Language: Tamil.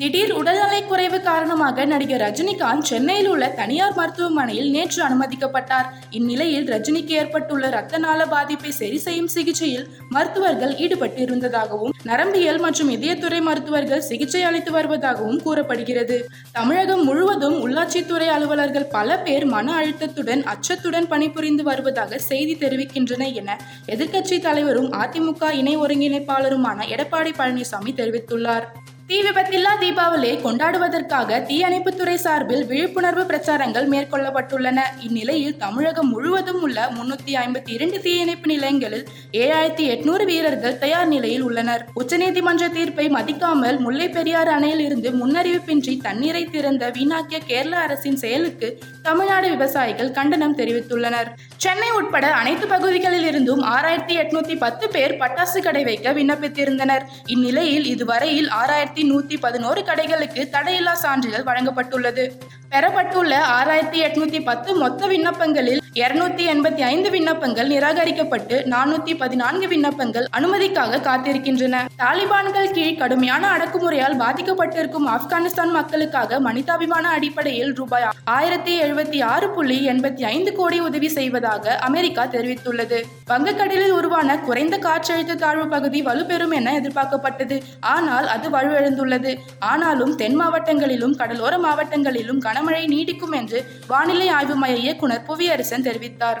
திடீர் உடல்நலை குறைவு காரணமாக நடிகர் ரஜினிகாந்த் சென்னையில் உள்ள தனியார் மருத்துவமனையில் நேற்று அனுமதிக்கப்பட்டார். இந்நிலையில் ரஜினிக்கு ஏற்பட்டுள்ள இரத்த நாள பாதிப்பை சரி செய்யும் சிகிச்சையில் மருத்துவர்கள் ஈடுபட்டு இருந்ததாகவும் நரம்பியல் மற்றும் இதயத்துறை மருத்துவர்கள் சிகிச்சை அளித்து வருவதாகவும் கூறப்படுகிறது. தமிழகம் முழுவதும் உள்ளாட்சித்துறை அலுவலர்கள் பல பேர் மன அழுத்தத்துடன் அச்சத்துடன் பணிபுரிந்து வருவதாக செய்தி தெரிவிக்கின்றன என எதிர்க்கட்சி தலைவரும் அதிமுக இணை ஒருங்கிணைப்பாளருமான எடப்பாடி பழனிசாமி தெரிவித்துள்ளார். தீ விபத்தில்லா தீபாவளியை கொண்டாடுவதற்காக தீயணைப்புத்துறை சார்பில் விழிப்புணர்வு பிரச்சாரங்கள் மேற்கொள்ளப்பட்டுள்ளன. இந்நிலையில் தமிழகம் முழுவதும் உள்ள முன்னூத்தி ஐம்பத்தி இரண்டு தீயணைப்பு நிலையங்களில் ஏழாயிரத்தி எட்நூறு வீரர்கள் தயார் நிலையில் உள்ளனர். உச்சநீதிமன்ற தீர்ப்பை மதிக்காமல் முல்லை பெரியாறு அணையில் இருந்து முன்னறிவிப்பின்றி தண்ணீரை திறந்த வீணாக்கிய கேரள அரசின் செயலுக்கு தமிழ்நாடு விவசாயிகள் கண்டனம் தெரிவித்துள்ளனர். சென்னை உட்பட அனைத்து பகுதிகளில் இருந்தும் ஆறாயிரத்தி எட்நூத்தி பத்து பேர் பட்டாசு கடை வைக்க விண்ணப்பித்திருந்தனர். இந்நிலையில் இதுவரையில் ஆறாயிரத்தி நூத்தி பதினோரு கடைகளுக்கு தடையில்லா சான்றிதழ் வழங்கப்பட்டுள்ளது. பெறப்பட்டுள்ள ஆறாயிரத்தி எட்நூத்தி பத்து மொத்த விண்ணப்பங்களில் இருநூத்தி எண்பத்தி ஐந்து விண்ணப்பங்கள் நிராகரிக்கப்பட்டு நானூத்தி பதினான்கு விண்ணப்பங்கள் அனுமதிக்காக காத்திருக்கின்றன. தாலிபான்கள் கீழ் கடுமையான அடக்குமுறையால் பாதிக்கப்பட்டிருக்கும் ஆப்கானிஸ்தான் மக்களுக்காக மனிதாபிமான அடிப்படையில் ரூபாய் ஆயிரத்தி எழுபத்தி ஆறு புள்ளி எண்பத்தி ஐந்து கோடி உதவி செய்வதாக அமெரிக்கா தெரிவித்துள்ளது. வங்கக்கடலில் உருவான குறைந்த காற்றழுத்த தாழ்வு பகுதி வலுப்பெறும் என எதிர்பார்க்கப்பட்டது. ஆனால் அது வலுவிழந்துள்ளது ஆனாலும் தென் மாவட்டங்களிலும் கடலோர மாவட்டங்களிலும் கனமழை நீடிக்கும் என்று வானிலை ஆய்வு மைய இயக்குனர் புவியரசன் தெரிவித்தார்.